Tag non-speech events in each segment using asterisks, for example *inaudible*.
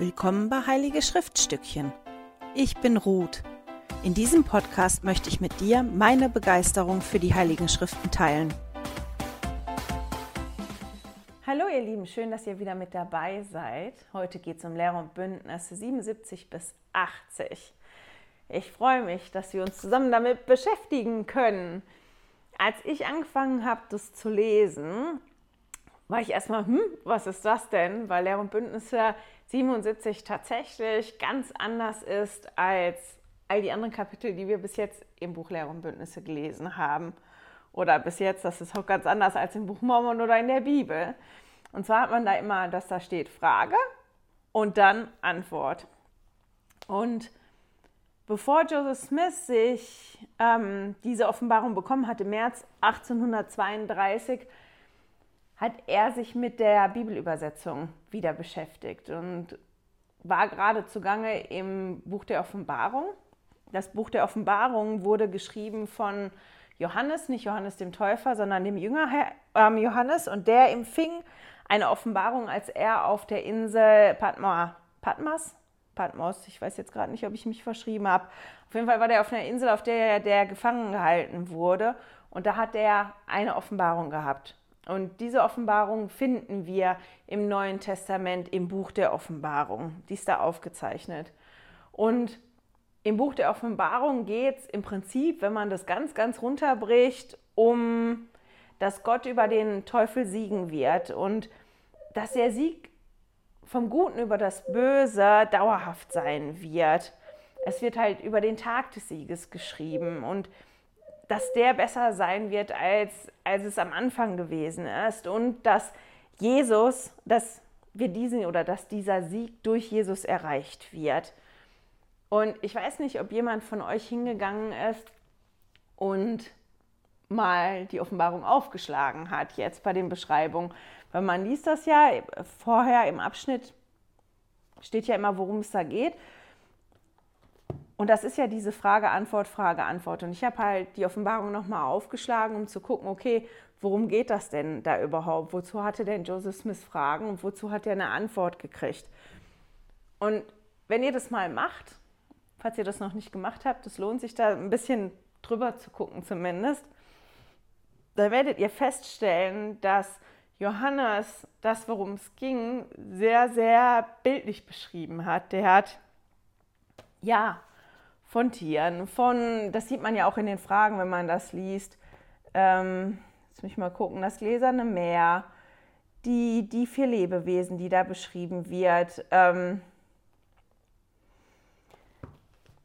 Willkommen bei Heilige Schriftstückchen. Ich bin Ruth. In diesem Podcast möchte ich mit dir meine Begeisterung für die Heiligen Schriften teilen. Hallo ihr Lieben, schön, dass ihr wieder mit dabei seid. Heute geht es um Lehre und Bündnisse 77 bis 80. Ich freue mich, dass wir uns zusammen damit beschäftigen können. Als ich angefangen habe, das zu lesen, war ich erstmal, hm, was ist das denn? Weil Lehre und Bündnisse 77 tatsächlich ganz anders ist als all die anderen Kapitel, die wir bis jetzt im Buch Lehre und Bündnisse gelesen haben. Oder bis jetzt, das ist auch ganz anders als im Buch Mormon oder in der Bibel. Und zwar hat man da immer, dass da steht Frage und dann Antwort. Und bevor Joseph Smith sich ähm, diese Offenbarung bekommen hat, im März 1832, hat er sich mit der Bibelübersetzung wieder beschäftigt und war gerade zugange im Buch der Offenbarung. Das Buch der Offenbarung wurde geschrieben von Johannes, nicht Johannes dem Täufer, sondern dem Jünger äh, Johannes und der empfing eine Offenbarung, als er auf der Insel Patma, Patmas, Patmos, ich weiß jetzt gerade nicht, ob ich mich verschrieben habe. Auf jeden Fall war der auf einer Insel, auf der der gefangen gehalten wurde und da hat er eine Offenbarung gehabt. Und diese Offenbarung finden wir im Neuen Testament im Buch der Offenbarung. Die ist da aufgezeichnet. Und im Buch der Offenbarung geht es im Prinzip, wenn man das ganz, ganz runterbricht, um, dass Gott über den Teufel siegen wird und dass der Sieg vom Guten über das Böse dauerhaft sein wird. Es wird halt über den Tag des Sieges geschrieben und dass der besser sein wird, als, als es am Anfang gewesen ist und dass Jesus, dass wir diesen oder dass dieser Sieg durch Jesus erreicht wird. Und ich weiß nicht, ob jemand von euch hingegangen ist und mal die Offenbarung aufgeschlagen hat, jetzt bei den Beschreibungen. Weil man liest das ja vorher im Abschnitt, steht ja immer, worum es da geht. Und das ist ja diese Frage, Antwort, Frage, Antwort. Und ich habe halt die Offenbarung nochmal aufgeschlagen, um zu gucken, okay, worum geht das denn da überhaupt? Wozu hatte denn Joseph Smith Fragen und wozu hat er eine Antwort gekriegt? Und wenn ihr das mal macht, falls ihr das noch nicht gemacht habt, es lohnt sich da ein bisschen drüber zu gucken zumindest, da werdet ihr feststellen, dass Johannes das, worum es ging, sehr, sehr bildlich beschrieben hat. Der hat, ja, von Tieren, von, das sieht man ja auch in den Fragen, wenn man das liest. Ähm, jetzt muss ich mal gucken, das gläserne Meer, die, die vier Lebewesen, die da beschrieben wird. Ähm,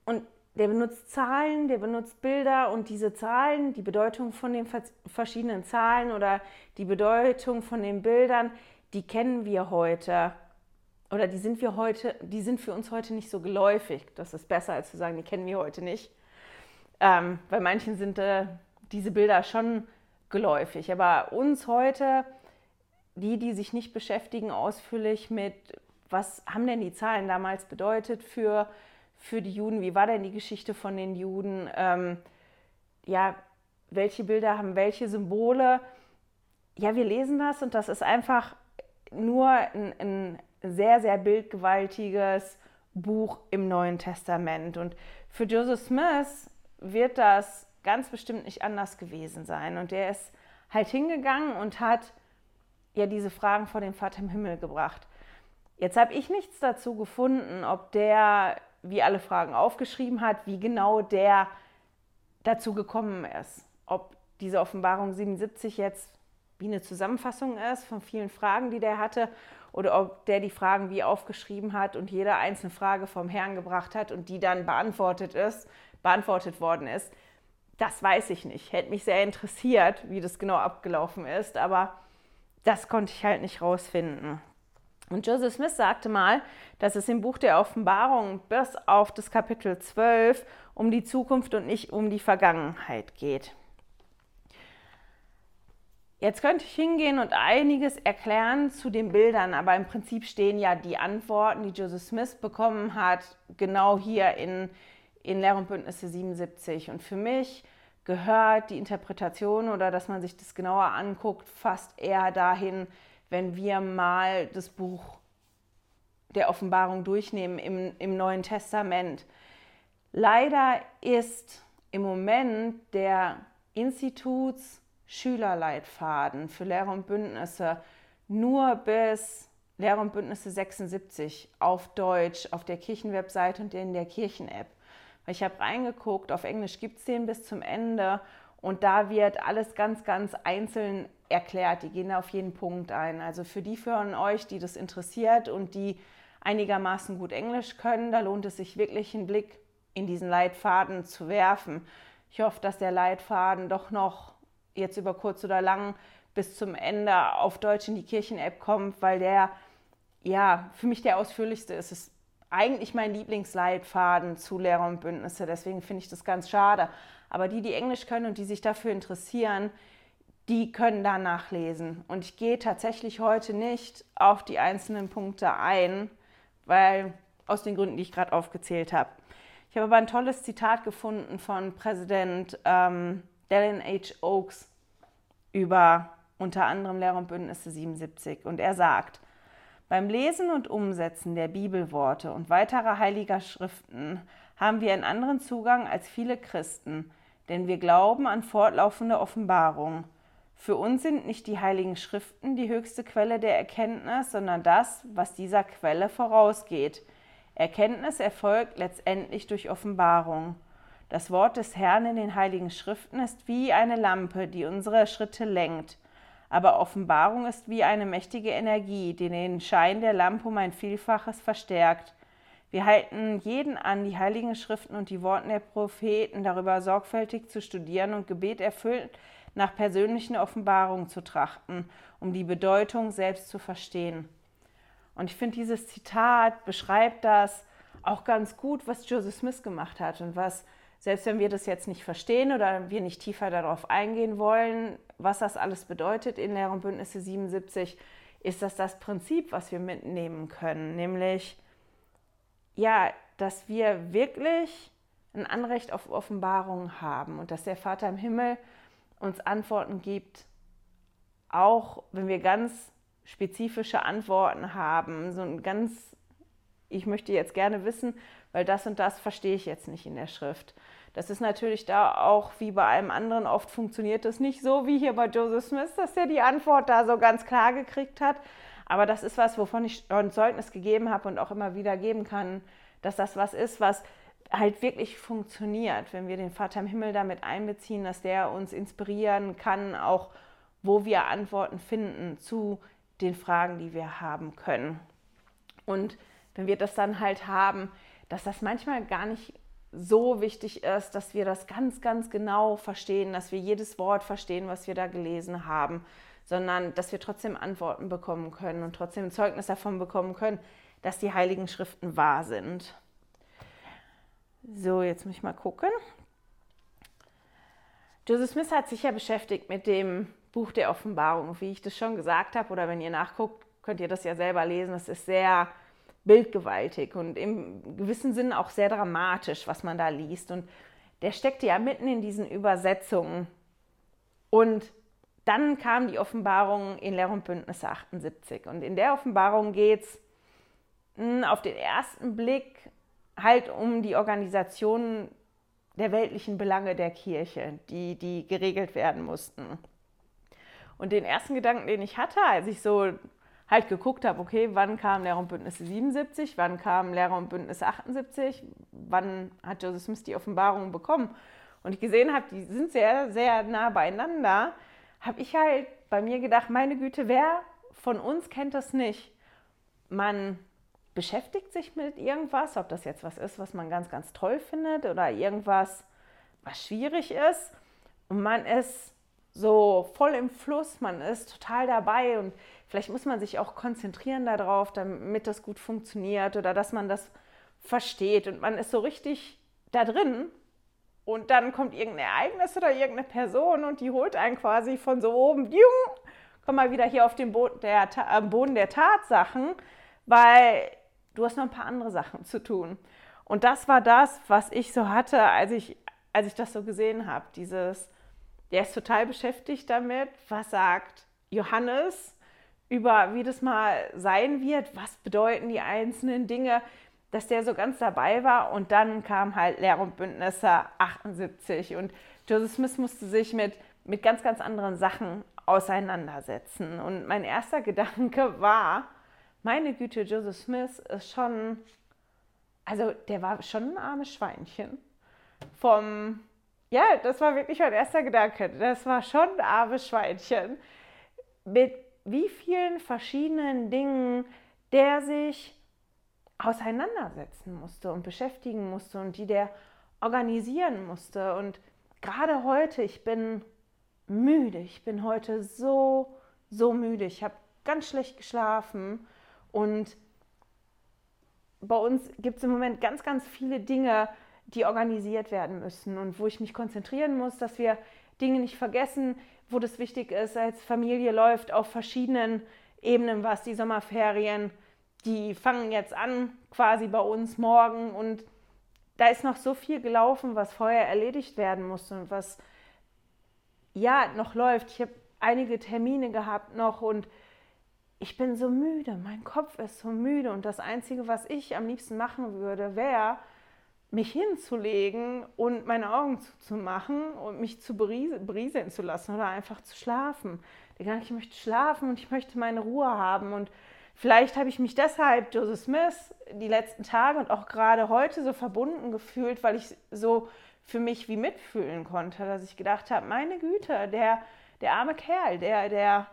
und der benutzt Zahlen, der benutzt Bilder und diese Zahlen, die Bedeutung von den verschiedenen Zahlen oder die Bedeutung von den Bildern, die kennen wir heute oder die sind wir heute, die sind für uns heute nicht so geläufig. Das ist besser, als zu sagen, die kennen wir heute nicht. Ähm, bei manchen sind äh, diese Bilder schon geläufig. Aber uns heute, die, die sich nicht beschäftigen ausführlich mit, was haben denn die Zahlen damals bedeutet für, für die Juden, wie war denn die Geschichte von den Juden, ähm, ja, welche Bilder haben welche Symbole. Ja, wir lesen das und das ist einfach nur ein, ein sehr, sehr bildgewaltiges Buch im Neuen Testament. Und für Joseph Smith wird das ganz bestimmt nicht anders gewesen sein. Und er ist halt hingegangen und hat ja diese Fragen vor den Vater im Himmel gebracht. Jetzt habe ich nichts dazu gefunden, ob der, wie alle Fragen aufgeschrieben hat, wie genau der dazu gekommen ist. Ob diese Offenbarung 77 jetzt wie eine Zusammenfassung ist von vielen Fragen, die der hatte, oder ob der die Fragen wie aufgeschrieben hat und jede einzelne Frage vom Herrn gebracht hat und die dann beantwortet ist, beantwortet worden ist. Das weiß ich nicht. Hätte mich sehr interessiert, wie das genau abgelaufen ist, aber das konnte ich halt nicht rausfinden. Und Joseph Smith sagte mal, dass es im Buch der Offenbarung bis auf das Kapitel 12 um die Zukunft und nicht um die Vergangenheit geht. Jetzt könnte ich hingehen und einiges erklären zu den Bildern, aber im Prinzip stehen ja die Antworten, die Joseph Smith bekommen hat, genau hier in, in Lehr und Bündnisse 77. Und für mich gehört die Interpretation oder dass man sich das genauer anguckt, fast eher dahin, wenn wir mal das Buch der Offenbarung durchnehmen im, im Neuen Testament. Leider ist im Moment der Institutsschülerleitfaden für Lehrer und Bündnisse nur bis Lehrer und Bündnisse 76 auf Deutsch auf der Kirchenwebseite und in der Kirchen-App. Ich habe reingeguckt, auf Englisch gibt es den bis zum Ende und da wird alles ganz, ganz einzeln erklärt. Die gehen auf jeden Punkt ein. Also für die von euch, die das interessiert und die einigermaßen gut Englisch können, da lohnt es sich wirklich einen Blick in diesen Leitfaden zu werfen. Ich hoffe, dass der Leitfaden doch noch jetzt über kurz oder lang bis zum Ende auf Deutsch in die Kirchen-App kommt, weil der ja für mich der ausführlichste ist. Es ist eigentlich mein Lieblingsleitfaden zu Lehrer und Bündnisse, deswegen finde ich das ganz schade. Aber die, die Englisch können und die sich dafür interessieren, die können da nachlesen. Und ich gehe tatsächlich heute nicht auf die einzelnen Punkte ein, weil aus den Gründen, die ich gerade aufgezählt habe. Ich habe aber ein tolles Zitat gefunden von Präsident ähm, Dallin H. Oaks über unter anderem Lehrer und Bündnisse 77. Und er sagt, beim Lesen und Umsetzen der Bibelworte und weiterer heiliger Schriften haben wir einen anderen Zugang als viele Christen, denn wir glauben an fortlaufende Offenbarung. Für uns sind nicht die heiligen Schriften die höchste Quelle der Erkenntnis, sondern das, was dieser Quelle vorausgeht. Erkenntnis erfolgt letztendlich durch Offenbarung. Das Wort des Herrn in den heiligen Schriften ist wie eine Lampe, die unsere Schritte lenkt. Aber Offenbarung ist wie eine mächtige Energie, die den Schein der Lampe um ein Vielfaches verstärkt. Wir halten jeden an, die heiligen Schriften und die Worte der Propheten darüber sorgfältig zu studieren und Gebet erfüllt nach persönlichen Offenbarungen zu trachten, um die Bedeutung selbst zu verstehen. Und ich finde, dieses Zitat beschreibt das auch ganz gut, was Joseph Smith gemacht hat und was, selbst wenn wir das jetzt nicht verstehen oder wir nicht tiefer darauf eingehen wollen, was das alles bedeutet in Lehr und Bündnisse 77, ist das das Prinzip, was wir mitnehmen können, nämlich ja, dass wir wirklich ein Anrecht auf Offenbarung haben und dass der Vater im Himmel uns Antworten gibt, auch wenn wir ganz spezifische Antworten haben, so ein ganz, ich möchte jetzt gerne wissen, weil das und das verstehe ich jetzt nicht in der Schrift. Das ist natürlich da auch wie bei allem anderen, oft funktioniert das nicht so wie hier bei Joseph Smith, dass er die Antwort da so ganz klar gekriegt hat. Aber das ist was, wovon ich ein Zeugnis gegeben habe und auch immer wieder geben kann, dass das was ist, was halt wirklich funktioniert, wenn wir den Vater im Himmel damit einbeziehen, dass der uns inspirieren kann, auch wo wir Antworten finden zu den Fragen, die wir haben können. Und wenn wir das dann halt haben, dass das manchmal gar nicht so wichtig ist, dass wir das ganz, ganz genau verstehen, dass wir jedes Wort verstehen, was wir da gelesen haben, sondern dass wir trotzdem Antworten bekommen können und trotzdem ein Zeugnis davon bekommen können, dass die heiligen Schriften wahr sind. So, jetzt muss ich mal gucken. Joseph Smith hat sich ja beschäftigt mit dem Buch der Offenbarung, wie ich das schon gesagt habe, oder wenn ihr nachguckt, könnt ihr das ja selber lesen. Es ist sehr bildgewaltig und im gewissen Sinne auch sehr dramatisch, was man da liest. Und der steckte ja mitten in diesen Übersetzungen. Und dann kam die Offenbarung in Lehr und Bündnisse 78. Und in der Offenbarung geht es hm, auf den ersten Blick halt um die Organisation der weltlichen Belange der Kirche, die, die geregelt werden mussten. Und den ersten Gedanken, den ich hatte, als ich so halt geguckt habe, okay, wann kam Lehrer und Bündnisse 77, wann kam Lehrer und Bündnisse 78, wann hat Joseph Smith die Offenbarung bekommen und ich gesehen habe, die sind sehr, sehr nah beieinander, habe ich halt bei mir gedacht, meine Güte, wer von uns kennt das nicht? Man beschäftigt sich mit irgendwas, ob das jetzt was ist, was man ganz, ganz toll findet oder irgendwas, was schwierig ist. Und man ist so voll im Fluss, man ist total dabei und vielleicht muss man sich auch konzentrieren darauf, damit das gut funktioniert oder dass man das versteht und man ist so richtig da drin und dann kommt irgendein Ereignis oder irgendeine Person und die holt einen quasi von so oben, jung, komm mal wieder hier auf den Boden der, äh, Boden der Tatsachen, weil du hast noch ein paar andere Sachen zu tun. Und das war das, was ich so hatte, als ich, als ich das so gesehen habe. Dieses, der ist total beschäftigt damit, was sagt Johannes über, wie das mal sein wird, was bedeuten die einzelnen Dinge, dass der so ganz dabei war. Und dann kam halt Lehr- und Bündnisse 78 und Joseph Smith musste sich mit, mit ganz, ganz anderen Sachen auseinandersetzen. Und mein erster Gedanke *laughs* war, meine Güte, Joseph Smith ist schon, also der war schon ein armes Schweinchen. Vom, ja, das war wirklich mein erster Gedanke. Das war schon ein armes Schweinchen. Mit wie vielen verschiedenen Dingen der sich auseinandersetzen musste und beschäftigen musste und die der organisieren musste. Und gerade heute, ich bin müde, ich bin heute so, so müde. Ich habe ganz schlecht geschlafen und bei uns gibt es im Moment ganz, ganz viele Dinge, die organisiert werden müssen und wo ich mich konzentrieren muss, dass wir Dinge nicht vergessen, wo das wichtig ist, als Familie läuft auf verschiedenen Ebenen was, die Sommerferien, die fangen jetzt an, quasi bei uns morgen und da ist noch so viel gelaufen, was vorher erledigt werden musste und was ja noch läuft. Ich habe einige Termine gehabt noch und ich bin so müde, mein Kopf ist so müde und das Einzige, was ich am liebsten machen würde, wäre, mich hinzulegen und meine Augen zuzumachen und mich zu berieseln zu lassen oder einfach zu schlafen. Ich möchte schlafen und ich möchte meine Ruhe haben und vielleicht habe ich mich deshalb Joseph Smith die letzten Tage und auch gerade heute so verbunden gefühlt, weil ich so für mich wie mitfühlen konnte, dass ich gedacht habe, meine Güte, der, der arme Kerl, der, der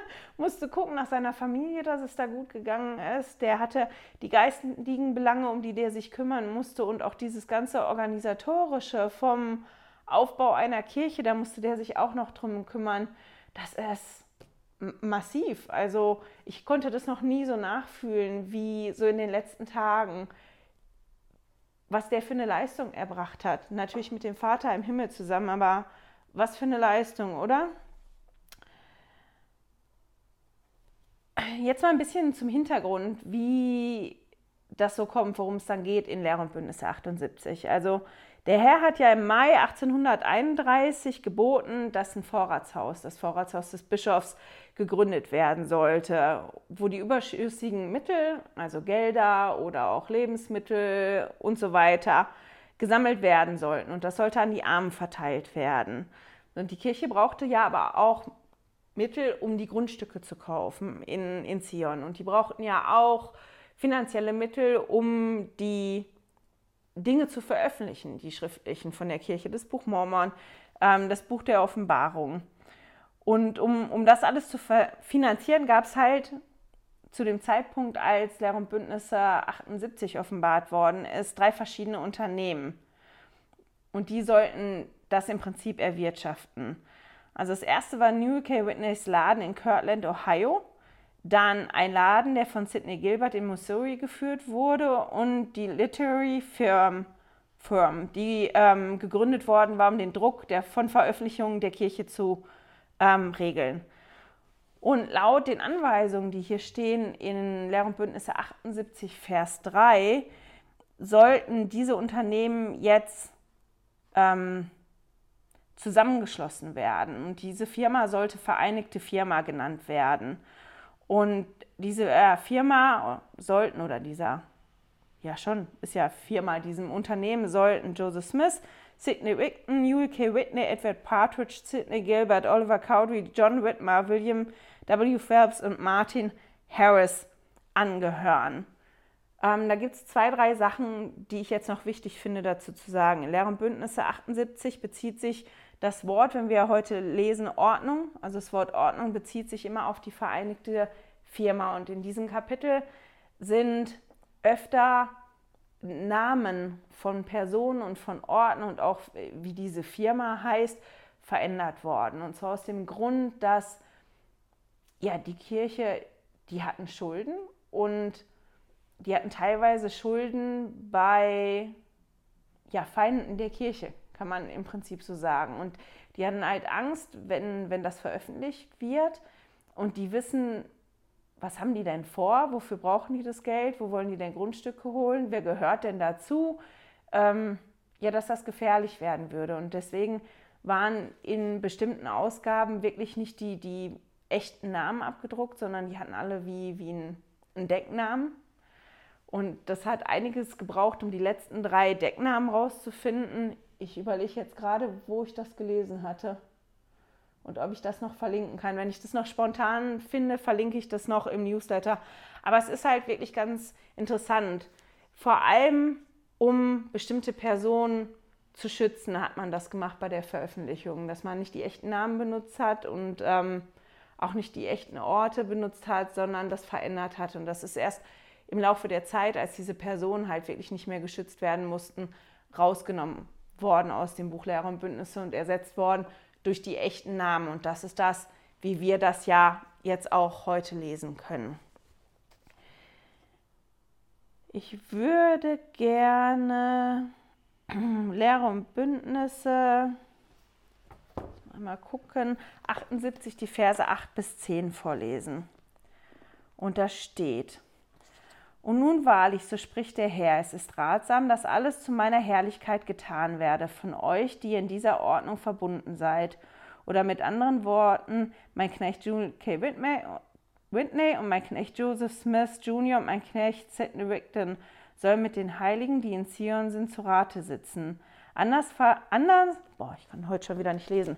*laughs* musste gucken nach seiner Familie, dass es da gut gegangen ist. Der hatte die geistigen Belange, um die der sich kümmern musste und auch dieses ganze organisatorische vom Aufbau einer Kirche, da musste der sich auch noch drum kümmern. Das ist massiv. Also ich konnte das noch nie so nachfühlen wie so in den letzten Tagen, was der für eine Leistung erbracht hat. Natürlich mit dem Vater im Himmel zusammen, aber was für eine Leistung, oder? Jetzt mal ein bisschen zum Hintergrund, wie das so kommt, worum es dann geht in Lehr- und Bündnisse 78. Also der Herr hat ja im Mai 1831 geboten, dass ein Vorratshaus, das Vorratshaus des Bischofs, gegründet werden sollte, wo die überschüssigen Mittel, also Gelder oder auch Lebensmittel und so weiter, gesammelt werden sollten. Und das sollte an die Armen verteilt werden. Und die Kirche brauchte ja aber auch Mittel, um die Grundstücke zu kaufen in, in Zion. Und die brauchten ja auch finanzielle Mittel, um die Dinge zu veröffentlichen, die schriftlichen von der Kirche, das Buch Mormon, ähm, das Buch der Offenbarung. Und um, um das alles zu finanzieren, gab es halt zu dem Zeitpunkt, als Lehr- und Bündnisse 78 offenbart worden ist, drei verschiedene Unternehmen. Und die sollten das im Prinzip erwirtschaften. Also das erste war New K. Whitneys Laden in Kirtland, Ohio. Dann ein Laden, der von Sidney Gilbert in Missouri geführt wurde und die Literary Firm, Firm die ähm, gegründet worden war, um den Druck der, von Veröffentlichungen der Kirche zu ähm, regeln. Und laut den Anweisungen, die hier stehen in Lehr- und Bündnisse 78, Vers 3, sollten diese Unternehmen jetzt ähm, zusammengeschlossen werden. Und diese Firma sollte Vereinigte Firma genannt werden. Und diese äh, Firma sollten, oder dieser, ja schon, ist ja Firma, diesem Unternehmen sollten Joseph Smith, Sidney Wigton, Huey K. Whitney, Edward Partridge, Sidney Gilbert, Oliver Cowdery, John Whitmer, William W. Phelps und Martin Harris angehören. Ähm, da gibt es zwei, drei Sachen, die ich jetzt noch wichtig finde, dazu zu sagen. Lehr- und Bündnisse 78 bezieht sich das Wort, wenn wir heute lesen, Ordnung, also das Wort Ordnung bezieht sich immer auf die Vereinigte Firma. Und in diesem Kapitel sind öfter Namen von Personen und von Orten und auch wie diese Firma heißt, verändert worden. Und zwar aus dem Grund, dass ja, die Kirche, die hatten Schulden und die hatten teilweise Schulden bei ja, Feinden der Kirche kann man im Prinzip so sagen. Und die hatten halt Angst, wenn, wenn das veröffentlicht wird und die wissen, was haben die denn vor, wofür brauchen die das Geld, wo wollen die denn Grundstücke holen, wer gehört denn dazu, ähm, ja, dass das gefährlich werden würde. Und deswegen waren in bestimmten Ausgaben wirklich nicht die, die echten Namen abgedruckt, sondern die hatten alle wie, wie einen, einen Decknamen. Und das hat einiges gebraucht, um die letzten drei Decknamen rauszufinden. Ich überlege jetzt gerade, wo ich das gelesen hatte und ob ich das noch verlinken kann. Wenn ich das noch spontan finde, verlinke ich das noch im Newsletter. Aber es ist halt wirklich ganz interessant. Vor allem, um bestimmte Personen zu schützen, hat man das gemacht bei der Veröffentlichung, dass man nicht die echten Namen benutzt hat und ähm, auch nicht die echten Orte benutzt hat, sondern das verändert hat. Und das ist erst im Laufe der Zeit, als diese Personen halt wirklich nicht mehr geschützt werden mussten, rausgenommen worden aus dem Buch Lehrer und Bündnisse und ersetzt worden durch die echten Namen. Und das ist das, wie wir das ja jetzt auch heute lesen können. Ich würde gerne *clears throat* Lehre und Bündnisse, mal gucken, 78 die Verse 8 bis 10 vorlesen. Und da steht, und nun wahrlich, so spricht der Herr, es ist ratsam, dass alles zu meiner Herrlichkeit getan werde von euch, die in dieser Ordnung verbunden seid. Oder mit anderen Worten, mein Knecht Julie K. Whitney, Whitney und mein Knecht Joseph Smith Jr. und mein Knecht Sidney Rigdon sollen mit den Heiligen, die in Zion sind, zu Rate sitzen. Anders, anders, boah, ich kann heute schon wieder nicht lesen.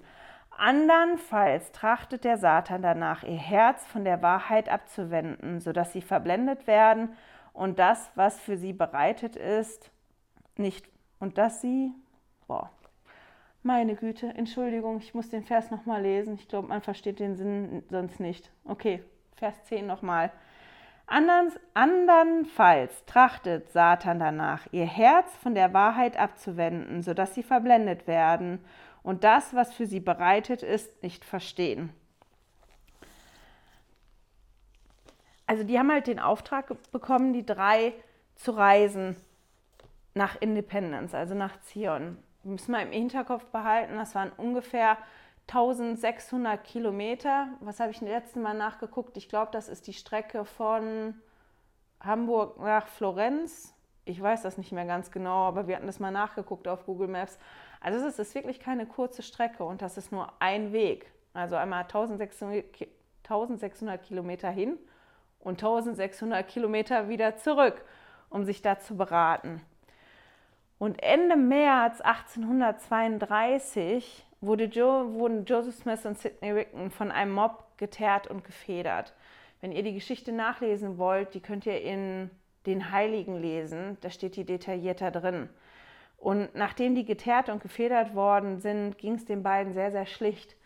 Andernfalls trachtet der Satan danach, ihr Herz von der Wahrheit abzuwenden, sodass sie verblendet werden und das, was für sie bereitet ist, nicht. Und dass sie, boah, meine Güte, Entschuldigung, ich muss den Vers nochmal lesen. Ich glaube, man versteht den Sinn sonst nicht. Okay, Vers 10 nochmal. Andernfalls trachtet Satan danach, ihr Herz von der Wahrheit abzuwenden, sodass sie verblendet werden und das, was für sie bereitet ist, nicht verstehen. Also die haben halt den Auftrag bekommen, die drei zu reisen nach Independence, also nach Zion. Müssen wir im Hinterkopf behalten, das waren ungefähr 1600 Kilometer. Was habe ich das letzte Mal nachgeguckt? Ich glaube, das ist die Strecke von Hamburg nach Florenz. Ich weiß das nicht mehr ganz genau, aber wir hatten das mal nachgeguckt auf Google Maps. Also es ist wirklich keine kurze Strecke und das ist nur ein Weg. Also einmal 1600, 1600 Kilometer hin und 1600 Kilometer wieder zurück, um sich da zu beraten. Und Ende März 1832 wurde Joe, wurden Joseph Smith und Sidney Rigdon von einem Mob geteert und gefedert. Wenn ihr die Geschichte nachlesen wollt, die könnt ihr in den Heiligen lesen, da steht die detaillierter drin. Und nachdem die geteert und gefedert worden sind, ging es den beiden sehr, sehr schlicht.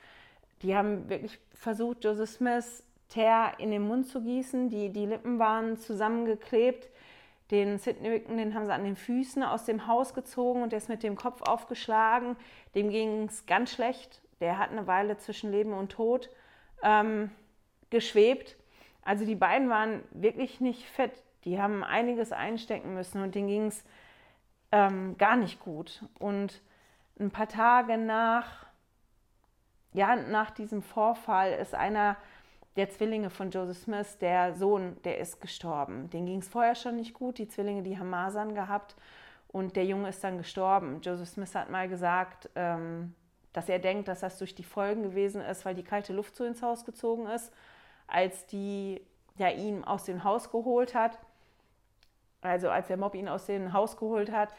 Die haben wirklich versucht, Joseph Smith Teer in den Mund zu gießen. Die, die Lippen waren zusammengeklebt. Den Sidney Wicken, den haben sie an den Füßen aus dem Haus gezogen und der ist mit dem Kopf aufgeschlagen. Dem ging es ganz schlecht. Der hat eine Weile zwischen Leben und Tod ähm, geschwebt. Also die beiden waren wirklich nicht fett. Die haben einiges einstecken müssen und denen ging es ähm, gar nicht gut. Und ein paar Tage nach, ja, nach diesem Vorfall ist einer der Zwillinge von Joseph Smith, der Sohn, der ist gestorben. Den ging es vorher schon nicht gut. Die Zwillinge, die haben Masern gehabt und der Junge ist dann gestorben. Joseph Smith hat mal gesagt, ähm, dass er denkt, dass das durch die Folgen gewesen ist, weil die kalte Luft so ins Haus gezogen ist, als die ja, ihn aus dem Haus geholt hat. Also als der Mob ihn aus dem Haus geholt hat.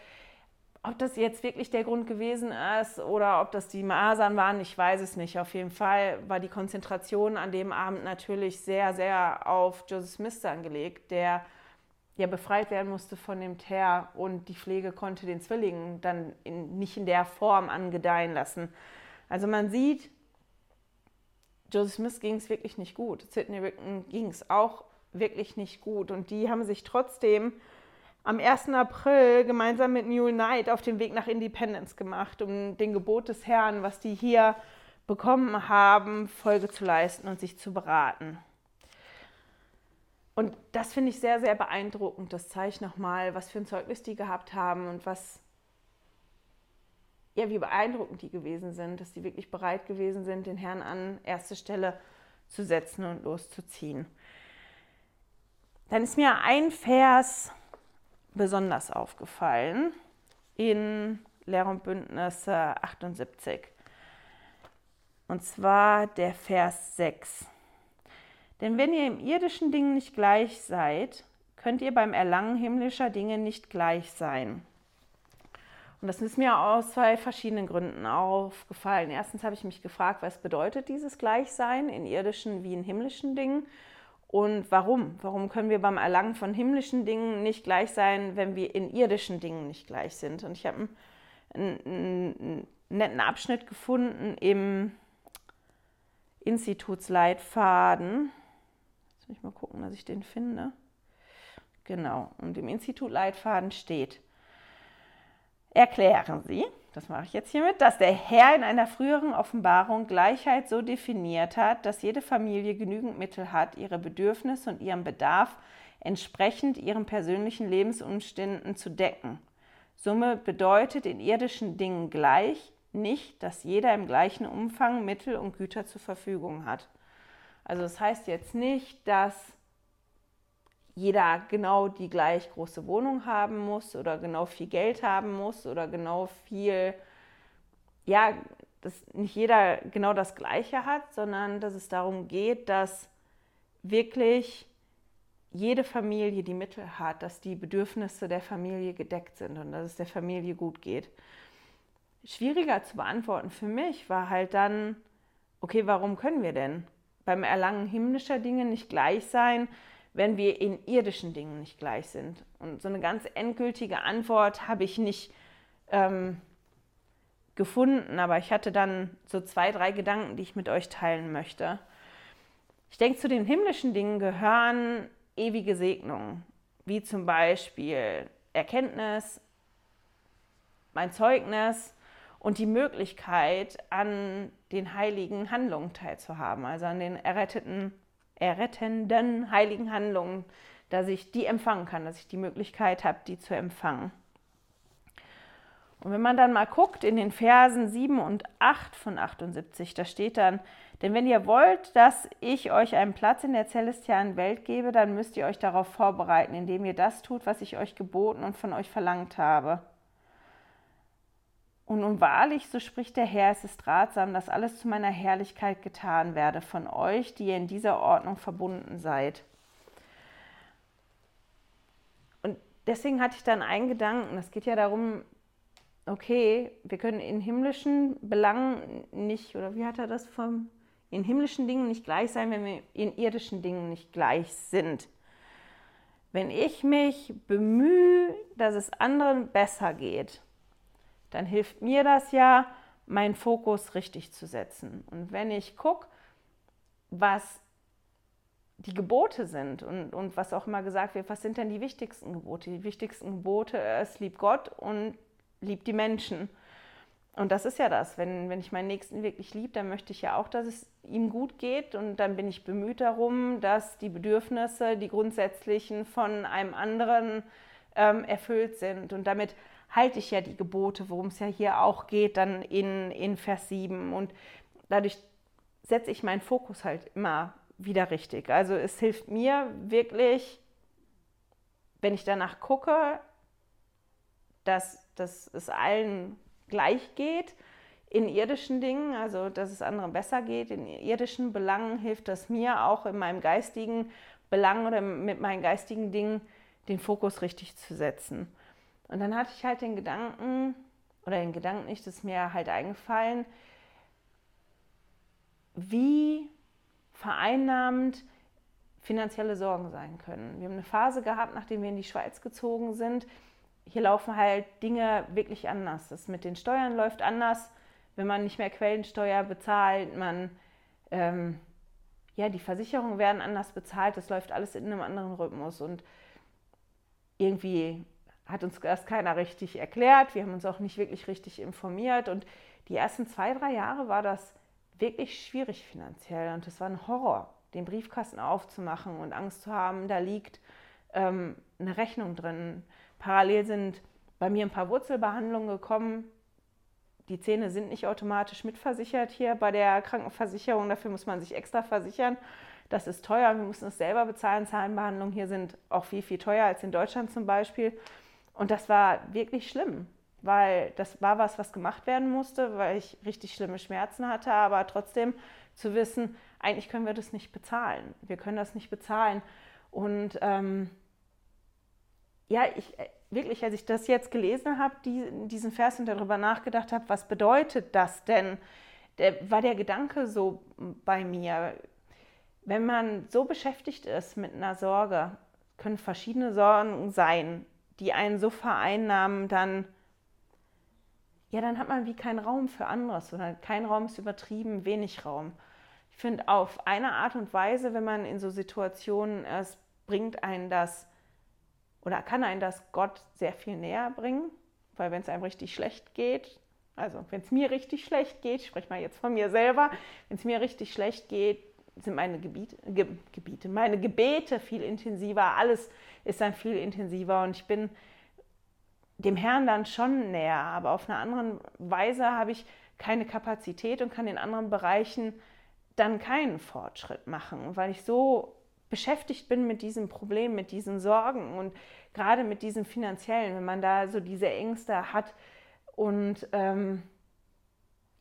Ob das jetzt wirklich der Grund gewesen ist oder ob das die Masern waren, ich weiß es nicht. Auf jeden Fall war die Konzentration an dem Abend natürlich sehr, sehr auf Joseph Smith angelegt, der ja befreit werden musste von dem Teer und die Pflege konnte den Zwillingen dann in, nicht in der Form angedeihen lassen. Also man sieht, Joseph Smith ging es wirklich nicht gut. Sidney Rickon ging es auch wirklich nicht gut und die haben sich trotzdem am 1. April gemeinsam mit New Knight auf den Weg nach Independence gemacht, um den Gebot des Herrn, was die hier bekommen haben, Folge zu leisten und sich zu beraten. Und das finde ich sehr, sehr beeindruckend. Das zeigt nochmal, was für ein Zeugnis die gehabt haben und was, ja, wie beeindruckend die gewesen sind, dass die wirklich bereit gewesen sind, den Herrn an erste Stelle zu setzen und loszuziehen. Dann ist mir ein Vers besonders aufgefallen in Lehr und Bündnisse 78. Und zwar der Vers 6. Denn wenn ihr im irdischen Ding nicht gleich seid, könnt ihr beim Erlangen himmlischer Dinge nicht gleich sein. Und das ist mir aus zwei verschiedenen Gründen aufgefallen. Erstens habe ich mich gefragt, was bedeutet dieses Gleichsein in irdischen wie in himmlischen Dingen? Und warum? Warum können wir beim Erlangen von himmlischen Dingen nicht gleich sein, wenn wir in irdischen Dingen nicht gleich sind? Und ich habe einen, einen, einen netten Abschnitt gefunden im Institutsleitfaden. Jetzt muss ich mal gucken, dass ich den finde. Genau. Und im Institutleitfaden steht, erklären Sie, das mache ich jetzt hiermit, dass der Herr in einer früheren Offenbarung Gleichheit so definiert hat, dass jede Familie genügend Mittel hat, ihre Bedürfnisse und ihren Bedarf entsprechend ihren persönlichen Lebensumständen zu decken. Somit bedeutet in irdischen Dingen gleich nicht, dass jeder im gleichen Umfang Mittel und Güter zur Verfügung hat. Also das heißt jetzt nicht, dass jeder genau die gleich große Wohnung haben muss oder genau viel Geld haben muss oder genau viel, ja, dass nicht jeder genau das Gleiche hat, sondern dass es darum geht, dass wirklich jede Familie die Mittel hat, dass die Bedürfnisse der Familie gedeckt sind und dass es der Familie gut geht. Schwieriger zu beantworten für mich war halt dann, okay, warum können wir denn beim Erlangen himmlischer Dinge nicht gleich sein, wenn wir in irdischen Dingen nicht gleich sind. Und so eine ganz endgültige Antwort habe ich nicht ähm, gefunden, aber ich hatte dann so zwei, drei Gedanken, die ich mit euch teilen möchte. Ich denke, zu den himmlischen Dingen gehören ewige Segnungen, wie zum Beispiel Erkenntnis, mein Zeugnis und die Möglichkeit, an den heiligen Handlungen teilzuhaben, also an den erretteten errettenden heiligen Handlungen, dass ich die empfangen kann, dass ich die Möglichkeit habe, die zu empfangen. Und wenn man dann mal guckt in den Versen 7 und 8 von 78, da steht dann, denn wenn ihr wollt, dass ich euch einen Platz in der celestialen Welt gebe, dann müsst ihr euch darauf vorbereiten, indem ihr das tut, was ich euch geboten und von euch verlangt habe. Und nun wahrlich, so spricht der Herr, es ist ratsam, dass alles zu meiner Herrlichkeit getan werde von euch, die ihr in dieser Ordnung verbunden seid. Und deswegen hatte ich dann einen Gedanken. Es geht ja darum, okay, wir können in himmlischen Belangen nicht, oder wie hat er das vom, in himmlischen Dingen nicht gleich sein, wenn wir in irdischen Dingen nicht gleich sind. Wenn ich mich bemühe, dass es anderen besser geht, dann hilft mir das ja, meinen Fokus richtig zu setzen. Und wenn ich gucke, was die Gebote sind und, und was auch immer gesagt wird, was sind denn die wichtigsten Gebote? Die wichtigsten Gebote, es liebt Gott und liebt die Menschen. Und das ist ja das, wenn, wenn ich meinen Nächsten wirklich liebe, dann möchte ich ja auch, dass es ihm gut geht und dann bin ich bemüht darum, dass die Bedürfnisse, die grundsätzlichen von einem anderen ähm, erfüllt sind. Und damit halte ich ja die Gebote, worum es ja hier auch geht, dann in, in Vers 7. Und dadurch setze ich meinen Fokus halt immer wieder richtig. Also es hilft mir wirklich, wenn ich danach gucke, dass, dass es allen gleich geht in irdischen Dingen, also dass es anderen besser geht, in irdischen Belangen hilft das mir auch in meinem geistigen Belang oder mit meinen geistigen Dingen den Fokus richtig zu setzen. Und dann hatte ich halt den Gedanken, oder den Gedanken nicht, das ist mir halt eingefallen, wie vereinnahmend finanzielle Sorgen sein können. Wir haben eine Phase gehabt, nachdem wir in die Schweiz gezogen sind. Hier laufen halt Dinge wirklich anders. Das mit den Steuern läuft anders. Wenn man nicht mehr Quellensteuer bezahlt, man ähm, ja, die Versicherungen werden anders bezahlt, das läuft alles in einem anderen Rhythmus. Und irgendwie hat uns das keiner richtig erklärt. Wir haben uns auch nicht wirklich richtig informiert. Und die ersten zwei, drei Jahre war das wirklich schwierig finanziell. Und es war ein Horror, den Briefkasten aufzumachen und Angst zu haben, da liegt ähm, eine Rechnung drin. Parallel sind bei mir ein paar Wurzelbehandlungen gekommen. Die Zähne sind nicht automatisch mitversichert hier bei der Krankenversicherung. Dafür muss man sich extra versichern. Das ist teuer. Wir müssen es selber bezahlen. Zahnbehandlungen hier sind auch viel, viel teuer als in Deutschland zum Beispiel. Und das war wirklich schlimm, weil das war was, was gemacht werden musste, weil ich richtig schlimme Schmerzen hatte, aber trotzdem zu wissen, eigentlich können wir das nicht bezahlen. Wir können das nicht bezahlen. Und ähm, ja, ich äh, wirklich, als ich das jetzt gelesen habe, die, diesen Vers und darüber nachgedacht habe, was bedeutet das denn, der, war der Gedanke so bei mir, wenn man so beschäftigt ist mit einer Sorge, können verschiedene Sorgen sein, die einen so vereinnahmen, dann ja, dann hat man wie keinen Raum für anderes oder kein Raum ist übertrieben, wenig Raum. Ich finde, auf eine Art und Weise, wenn man in so Situationen ist, bringt einen das oder kann einen das Gott sehr viel näher bringen, weil wenn es einem richtig schlecht geht, also wenn es mir richtig schlecht geht, ich spreche mal jetzt von mir selber, wenn es mir richtig schlecht geht, sind meine Gebiete, Ge Gebiete, meine Gebete viel intensiver, alles ist dann viel intensiver und ich bin dem Herrn dann schon näher, aber auf einer anderen Weise habe ich keine Kapazität und kann in anderen Bereichen dann keinen Fortschritt machen, weil ich so beschäftigt bin mit diesem Problem, mit diesen Sorgen und gerade mit diesem finanziellen, wenn man da so diese Ängste hat und ähm,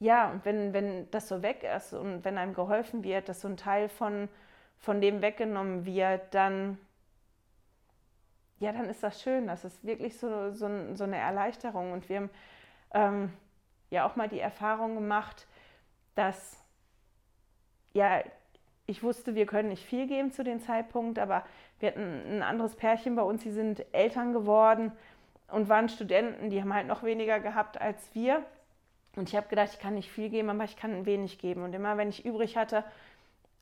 ja, und wenn, wenn das so weg ist und wenn einem geholfen wird, dass so ein Teil von, von dem weggenommen wird, dann ja, dann ist das schön. Das ist wirklich so, so, so eine Erleichterung. Und wir haben ähm, ja auch mal die Erfahrung gemacht, dass ja, ich wusste, wir können nicht viel geben zu dem Zeitpunkt, aber wir hatten ein anderes Pärchen bei uns, die sind Eltern geworden und waren Studenten, die haben halt noch weniger gehabt als wir. Und ich habe gedacht, ich kann nicht viel geben, aber ich kann wenig geben. Und immer wenn ich übrig hatte,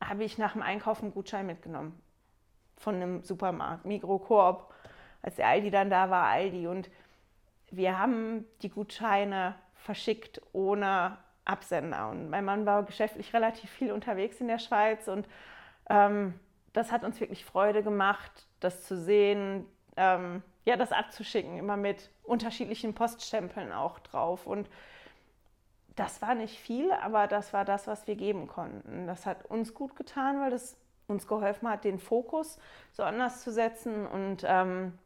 habe ich nach dem Einkaufen einen Gutschein mitgenommen. Von einem Supermarkt, Mikrokorb als der Aldi dann da war, Aldi. Und wir haben die Gutscheine verschickt ohne Absender. Und mein Mann war geschäftlich relativ viel unterwegs in der Schweiz und ähm, das hat uns wirklich Freude gemacht, das zu sehen, ähm, ja, das abzuschicken, immer mit unterschiedlichen Poststempeln auch drauf. Und das war nicht viel, aber das war das, was wir geben konnten. Das hat uns gut getan, weil das uns geholfen hat, den Fokus so anders zu setzen und ähm,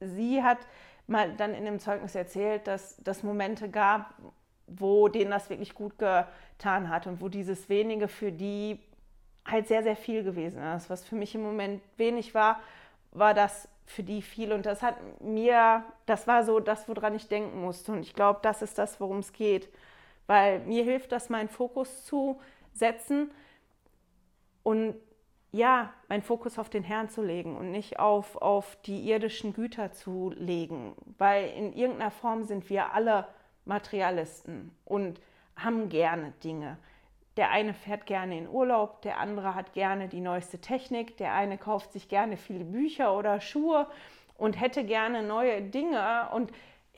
sie hat mal dann in dem Zeugnis erzählt, dass es Momente gab, wo denen das wirklich gut getan hat und wo dieses wenige für die halt sehr, sehr viel gewesen ist. Was für mich im Moment wenig war, war das für die viel. Und das hat mir, das war so das, woran ich denken musste. Und ich glaube, das ist das, worum es geht. Weil mir hilft das, meinen Fokus zu setzen und ja, meinen Fokus auf den Herrn zu legen und nicht auf, auf die irdischen Güter zu legen, weil in irgendeiner Form sind wir alle Materialisten und haben gerne Dinge. Der eine fährt gerne in Urlaub, der andere hat gerne die neueste Technik, der eine kauft sich gerne viele Bücher oder Schuhe und hätte gerne neue Dinge und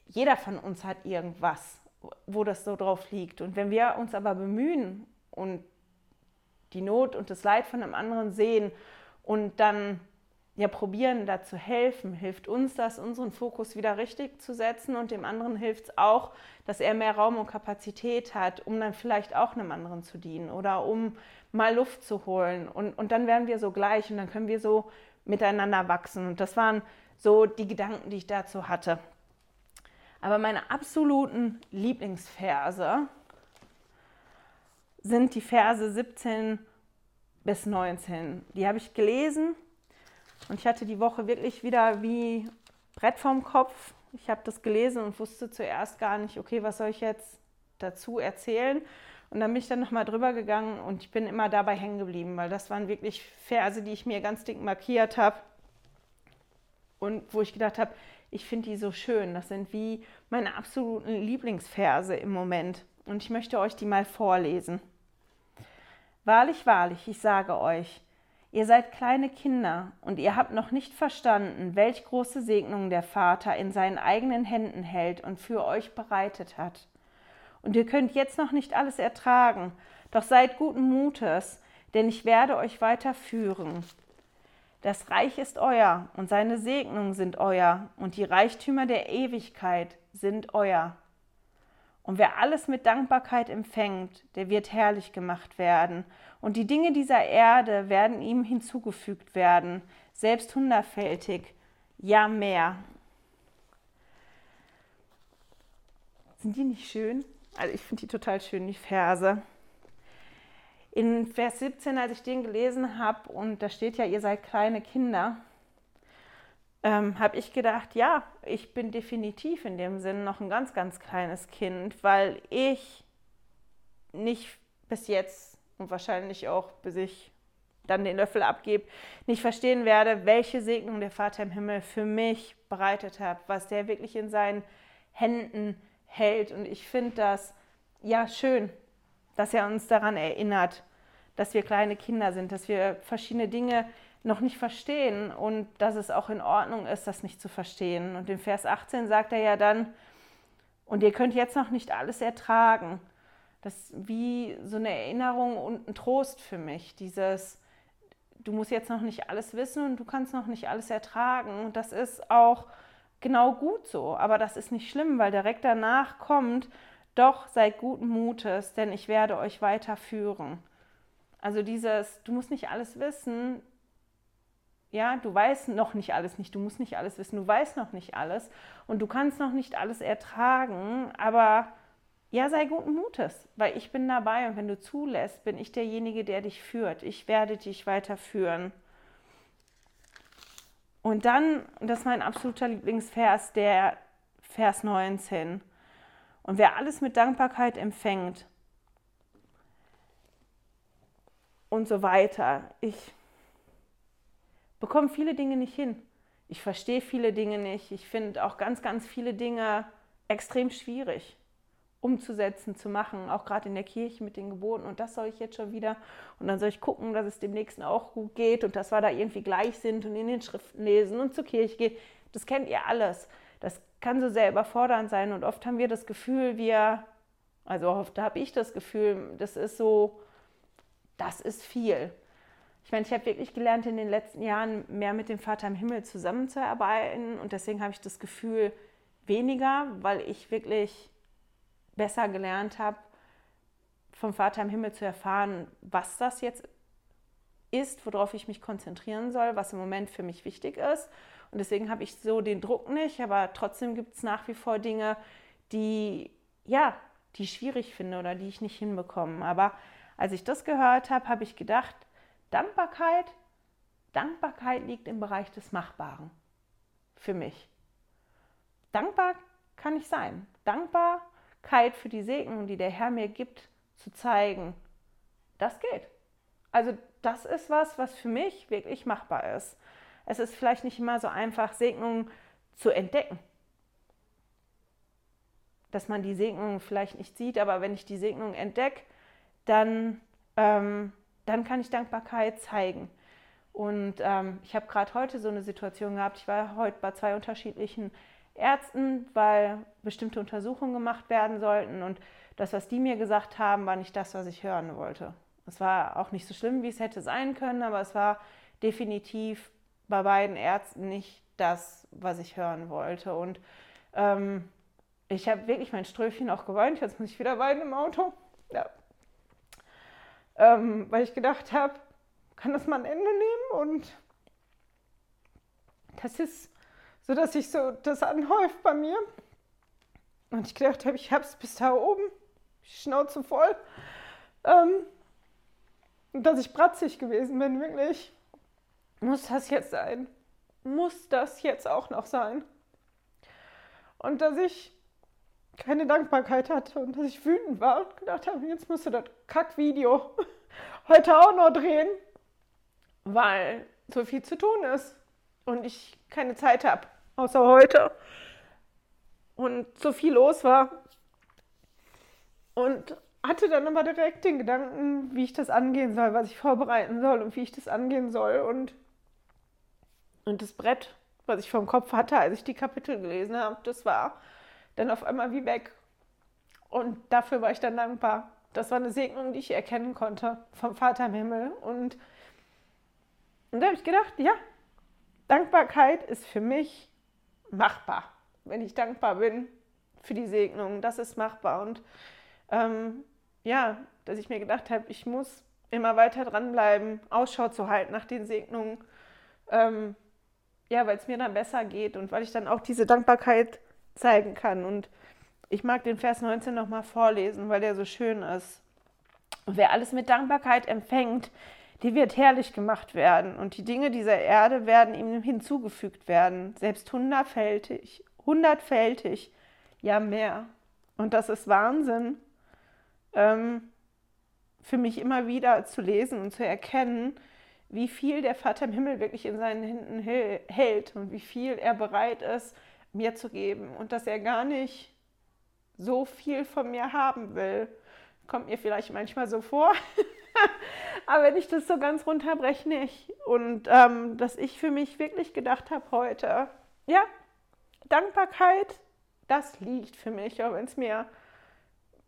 jeder von uns hat irgendwas, wo das so drauf liegt. Und wenn wir uns aber bemühen und die Not und das Leid von einem anderen sehen und dann ja probieren, da zu helfen, hilft uns das, unseren Fokus wieder richtig zu setzen und dem anderen hilft es auch, dass er mehr Raum und Kapazität hat, um dann vielleicht auch einem anderen zu dienen oder um mal Luft zu holen. Und, und dann werden wir so gleich und dann können wir so miteinander wachsen. Und das waren so die Gedanken, die ich dazu hatte. Aber meine absoluten Lieblingsverse sind die Verse 17 bis 19. Die habe ich gelesen und ich hatte die Woche wirklich wieder wie Brett vorm Kopf. Ich habe das gelesen und wusste zuerst gar nicht, okay, was soll ich jetzt dazu erzählen? Und dann bin ich dann nochmal drüber gegangen und ich bin immer dabei hängen geblieben, weil das waren wirklich Verse, die ich mir ganz dick markiert habe und wo ich gedacht habe, ich finde die so schön. Das sind wie meine absoluten Lieblingsverse im Moment. Und ich möchte euch die mal vorlesen. Wahrlich, wahrlich, ich sage euch, ihr seid kleine Kinder und ihr habt noch nicht verstanden, welch große Segnung der Vater in seinen eigenen Händen hält und für euch bereitet hat. Und ihr könnt jetzt noch nicht alles ertragen, doch seid guten Mutes, denn ich werde euch weiter führen. Das Reich ist euer und seine Segnungen sind euer und die Reichtümer der Ewigkeit sind euer. Und wer alles mit Dankbarkeit empfängt, der wird herrlich gemacht werden. Und die Dinge dieser Erde werden ihm hinzugefügt werden, selbst hundertfältig, ja mehr. Sind die nicht schön? Also ich finde die total schön, die Verse. in Vers 17, als ich den gelesen habe, und da steht ja, ihr seid kleine Kinder, ähm, habe ich gedacht, ja, ich bin definitiv in dem Sinn noch ein ganz, ganz kleines Kind, weil ich nicht bis jetzt und wahrscheinlich auch bis ich dann den Löffel abgebe, nicht verstehen werde, welche Segnung der Vater im Himmel für mich bereitet hat, was der wirklich in seinen Händen hält. Und ich finde das ja schön, dass er uns daran erinnert, dass wir kleine Kinder sind, dass wir verschiedene Dinge noch nicht verstehen und dass es auch in Ordnung ist, das nicht zu verstehen. Und in Vers 18 sagt er ja dann, und ihr könnt jetzt noch nicht alles ertragen. Das ist wie so eine Erinnerung und ein Trost für mich. Dieses, du musst jetzt noch nicht alles wissen und du kannst noch nicht alles ertragen. Und das ist auch genau gut so. Aber das ist nicht schlimm, weil direkt danach kommt, doch seid guten Mutes, denn ich werde euch weiterführen. Also dieses, du musst nicht alles wissen, ja, du weißt noch nicht alles nicht, du musst nicht alles wissen, du weißt noch nicht alles und du kannst noch nicht alles ertragen, aber ja, sei guten Mutes, weil ich bin dabei und wenn du zulässt, bin ich derjenige, der dich führt. Ich werde dich weiterführen. Und dann, das ist mein absoluter Lieblingsvers, der Vers 19. Und wer alles mit Dankbarkeit empfängt und so weiter, ich bekomme viele Dinge nicht hin. Ich verstehe viele Dinge nicht. Ich finde auch ganz, ganz viele Dinge extrem schwierig umzusetzen, zu machen, auch gerade in der Kirche mit den Geboten. Und das soll ich jetzt schon wieder. Und dann soll ich gucken, dass es dem Nächsten auch gut geht und dass wir da irgendwie gleich sind und in den Schriften lesen und zur Kirche gehen. Das kennt ihr alles. Das kann so sehr überfordernd sein. Und oft haben wir das Gefühl, wir, also oft habe ich das Gefühl, das ist so, das ist viel. Ich meine, ich habe wirklich gelernt, in den letzten Jahren mehr mit dem Vater im Himmel zusammenzuarbeiten und deswegen habe ich das Gefühl weniger, weil ich wirklich besser gelernt habe, vom Vater im Himmel zu erfahren, was das jetzt ist, worauf ich mich konzentrieren soll, was im Moment für mich wichtig ist. Und deswegen habe ich so den Druck nicht, aber trotzdem gibt es nach wie vor Dinge, die, ja, die ich schwierig finde oder die ich nicht hinbekomme. Aber als ich das gehört habe, habe ich gedacht, Dankbarkeit, Dankbarkeit liegt im Bereich des Machbaren für mich. Dankbar kann ich sein. Dankbarkeit für die Segnung, die der Herr mir gibt, zu zeigen, das geht. Also das ist was, was für mich wirklich machbar ist. Es ist vielleicht nicht immer so einfach, Segnungen zu entdecken. Dass man die Segnung vielleicht nicht sieht, aber wenn ich die Segnung entdecke, dann ähm, dann kann ich Dankbarkeit zeigen. Und ähm, ich habe gerade heute so eine Situation gehabt. Ich war heute bei zwei unterschiedlichen Ärzten, weil bestimmte Untersuchungen gemacht werden sollten. Und das, was die mir gesagt haben, war nicht das, was ich hören wollte. Es war auch nicht so schlimm, wie es hätte sein können, aber es war definitiv bei beiden Ärzten nicht das, was ich hören wollte. Und ähm, ich habe wirklich mein Ströfchen auch geweint. Jetzt muss ich wieder weinen im Auto. Ja, ähm, weil ich gedacht habe, kann das mal ein Ende nehmen und das ist so, dass sich so das anhäuft bei mir und ich gedacht habe, ich habe es bis da oben, Schnauze voll, ähm, dass ich bratzig gewesen bin, wirklich. Muss das jetzt sein? Muss das jetzt auch noch sein? Und dass ich keine Dankbarkeit hatte und dass ich wütend war und gedacht habe, jetzt musst du das Kackvideo *laughs* heute auch noch drehen, weil so viel zu tun ist und ich keine Zeit habe, außer heute. Und so viel los war. Und hatte dann aber direkt den Gedanken, wie ich das angehen soll, was ich vorbereiten soll und wie ich das angehen soll. Und, und das Brett, was ich vom Kopf hatte, als ich die Kapitel gelesen habe, das war dann auf einmal wie weg. Und dafür war ich dann dankbar. Das war eine Segnung, die ich erkennen konnte vom Vater im Himmel. Und, und da habe ich gedacht, ja, Dankbarkeit ist für mich machbar. Wenn ich dankbar bin für die Segnung, das ist machbar. Und ähm, ja, dass ich mir gedacht habe, ich muss immer weiter dranbleiben, Ausschau zu halten nach den Segnungen. Ähm, ja, weil es mir dann besser geht und weil ich dann auch diese Dankbarkeit zeigen kann. Und ich mag den Vers 19 nochmal vorlesen, weil der so schön ist. Und wer alles mit Dankbarkeit empfängt, die wird herrlich gemacht werden. Und die Dinge dieser Erde werden ihm hinzugefügt werden, selbst hundertfältig, hundertfältig, ja mehr. Und das ist Wahnsinn, ähm, für mich immer wieder zu lesen und zu erkennen, wie viel der Vater im Himmel wirklich in seinen Händen hält und wie viel er bereit ist, mir zu geben und dass er gar nicht so viel von mir haben will. Kommt mir vielleicht manchmal so vor. *laughs* Aber wenn ich das so ganz runterbreche, nicht. Und ähm, dass ich für mich wirklich gedacht habe heute, ja, Dankbarkeit, das liegt für mich, auch wenn es mir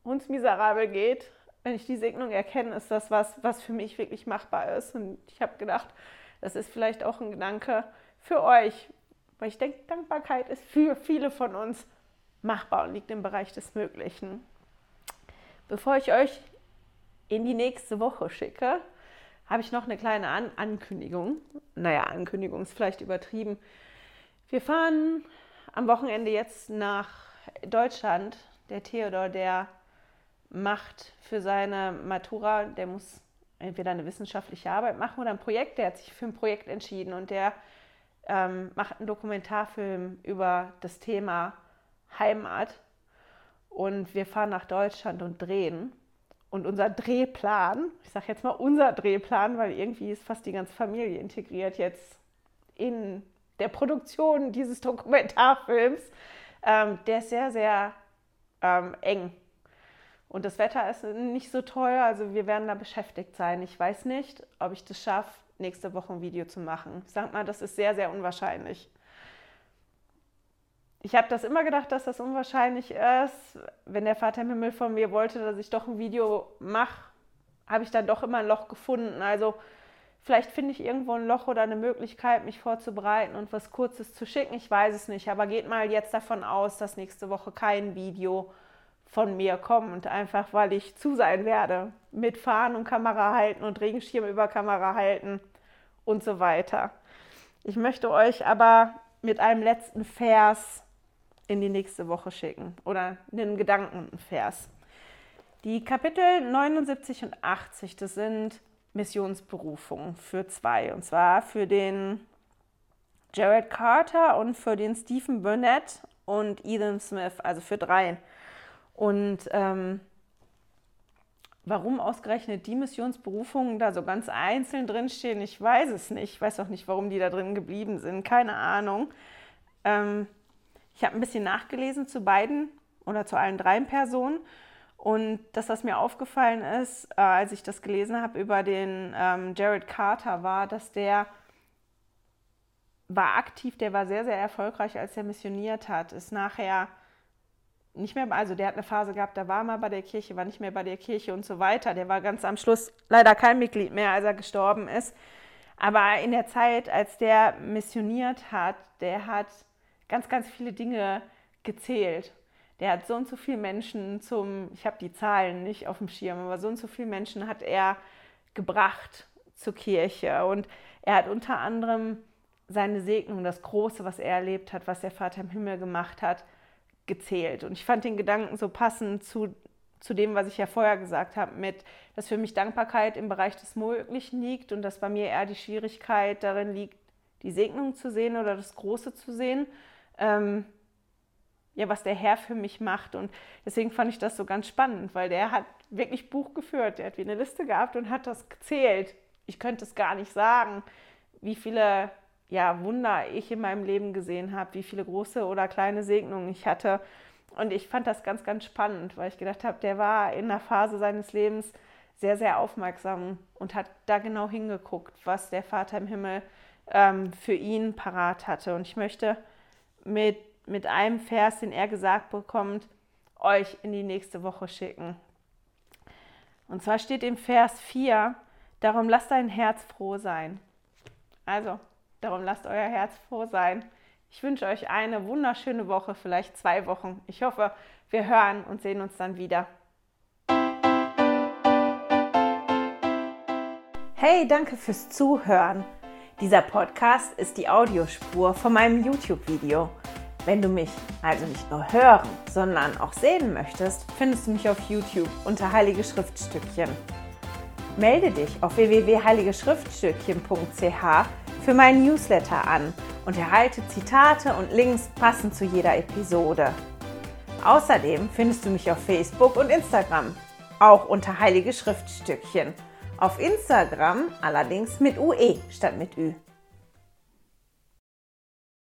uns miserabel geht. Wenn ich die Segnung erkenne, ist das was, was für mich wirklich machbar ist. Und ich habe gedacht, das ist vielleicht auch ein Gedanke für euch, weil ich denke, Dankbarkeit ist für viele von uns machbar und liegt im Bereich des Möglichen. Bevor ich euch in die nächste Woche schicke, habe ich noch eine kleine An Ankündigung. Naja, Ankündigung ist vielleicht übertrieben. Wir fahren am Wochenende jetzt nach Deutschland. Der Theodor, der macht für seine Matura, der muss entweder eine wissenschaftliche Arbeit machen oder ein Projekt. Der hat sich für ein Projekt entschieden und der ähm, macht einen Dokumentarfilm über das Thema Heimat. Und wir fahren nach Deutschland und drehen. Und unser Drehplan, ich sage jetzt mal unser Drehplan, weil irgendwie ist fast die ganze Familie integriert jetzt in der Produktion dieses Dokumentarfilms, ähm, der ist sehr, sehr ähm, eng. Und das Wetter ist nicht so toll, also wir werden da beschäftigt sein. Ich weiß nicht, ob ich das schaffe, nächste Woche ein Video zu machen. Sage mal, das ist sehr, sehr unwahrscheinlich ich habe das immer gedacht, dass das unwahrscheinlich ist. Wenn der Vater im Himmel von mir wollte, dass ich doch ein Video mache, habe ich dann doch immer ein Loch gefunden. Also vielleicht finde ich irgendwo ein Loch oder eine Möglichkeit, mich vorzubereiten und was Kurzes zu schicken. Ich weiß es nicht. Aber geht mal jetzt davon aus, dass nächste Woche kein Video von mir kommt. Einfach weil ich zu sein werde. Mit Fahren und Kamera halten und Regenschirm über Kamera halten und so weiter. Ich möchte euch aber mit einem letzten Vers in die nächste Woche schicken oder einen Gedankenvers. Die Kapitel 79 und 80, das sind Missionsberufungen für zwei. Und zwar für den Jared Carter und für den Stephen Burnett und Ethan Smith, also für drei. Und ähm, warum ausgerechnet die Missionsberufungen da so ganz einzeln drinstehen, ich weiß es nicht. Ich weiß auch nicht, warum die da drin geblieben sind. Keine Ahnung. Ähm, ich habe ein bisschen nachgelesen zu beiden oder zu allen drei Personen. Und das, was mir aufgefallen ist, äh, als ich das gelesen habe über den ähm, Jared Carter, war, dass der war aktiv, der war sehr, sehr erfolgreich, als er missioniert hat. Ist nachher nicht mehr, also der hat eine Phase gehabt, da war mal bei der Kirche, war nicht mehr bei der Kirche und so weiter. Der war ganz am Schluss leider kein Mitglied mehr, als er gestorben ist. Aber in der Zeit, als der missioniert hat, der hat ganz, ganz viele Dinge gezählt. Der hat so und so viele Menschen zum, ich habe die Zahlen nicht auf dem Schirm, aber so und so viele Menschen hat er gebracht zur Kirche. Und er hat unter anderem seine Segnung, das Große, was er erlebt hat, was der Vater im Himmel gemacht hat, gezählt. Und ich fand den Gedanken so passend zu, zu dem, was ich ja vorher gesagt habe, mit, dass für mich Dankbarkeit im Bereich des Möglichen liegt und dass bei mir eher die Schwierigkeit darin liegt, die Segnung zu sehen oder das Große zu sehen ähm, ja, was der Herr für mich macht. Und deswegen fand ich das so ganz spannend, weil der hat wirklich Buch geführt. Der hat wie eine Liste gehabt und hat das gezählt. Ich könnte es gar nicht sagen, wie viele ja, Wunder ich in meinem Leben gesehen habe, wie viele große oder kleine Segnungen ich hatte. Und ich fand das ganz, ganz spannend, weil ich gedacht habe, der war in einer Phase seines Lebens sehr, sehr aufmerksam und hat da genau hingeguckt, was der Vater im Himmel ähm, für ihn parat hatte. Und ich möchte mit, mit einem Vers, den er gesagt bekommt, euch in die nächste Woche schicken. Und zwar steht im Vers 4, darum lasst dein Herz froh sein. Also, darum lasst euer Herz froh sein. Ich wünsche euch eine wunderschöne Woche, vielleicht zwei Wochen. Ich hoffe, wir hören und sehen uns dann wieder. Hey, danke fürs Zuhören. Dieser Podcast ist die Audiospur von meinem YouTube-Video. Wenn du mich also nicht nur hören, sondern auch sehen möchtest, findest du mich auf YouTube unter Heilige Schriftstückchen. Melde dich auf www.heiligeschriftstückchen.ch für meinen Newsletter an und erhalte Zitate und Links passend zu jeder Episode. Außerdem findest du mich auf Facebook und Instagram, auch unter Heilige Schriftstückchen. Auf Instagram allerdings mit UE statt mit Ü.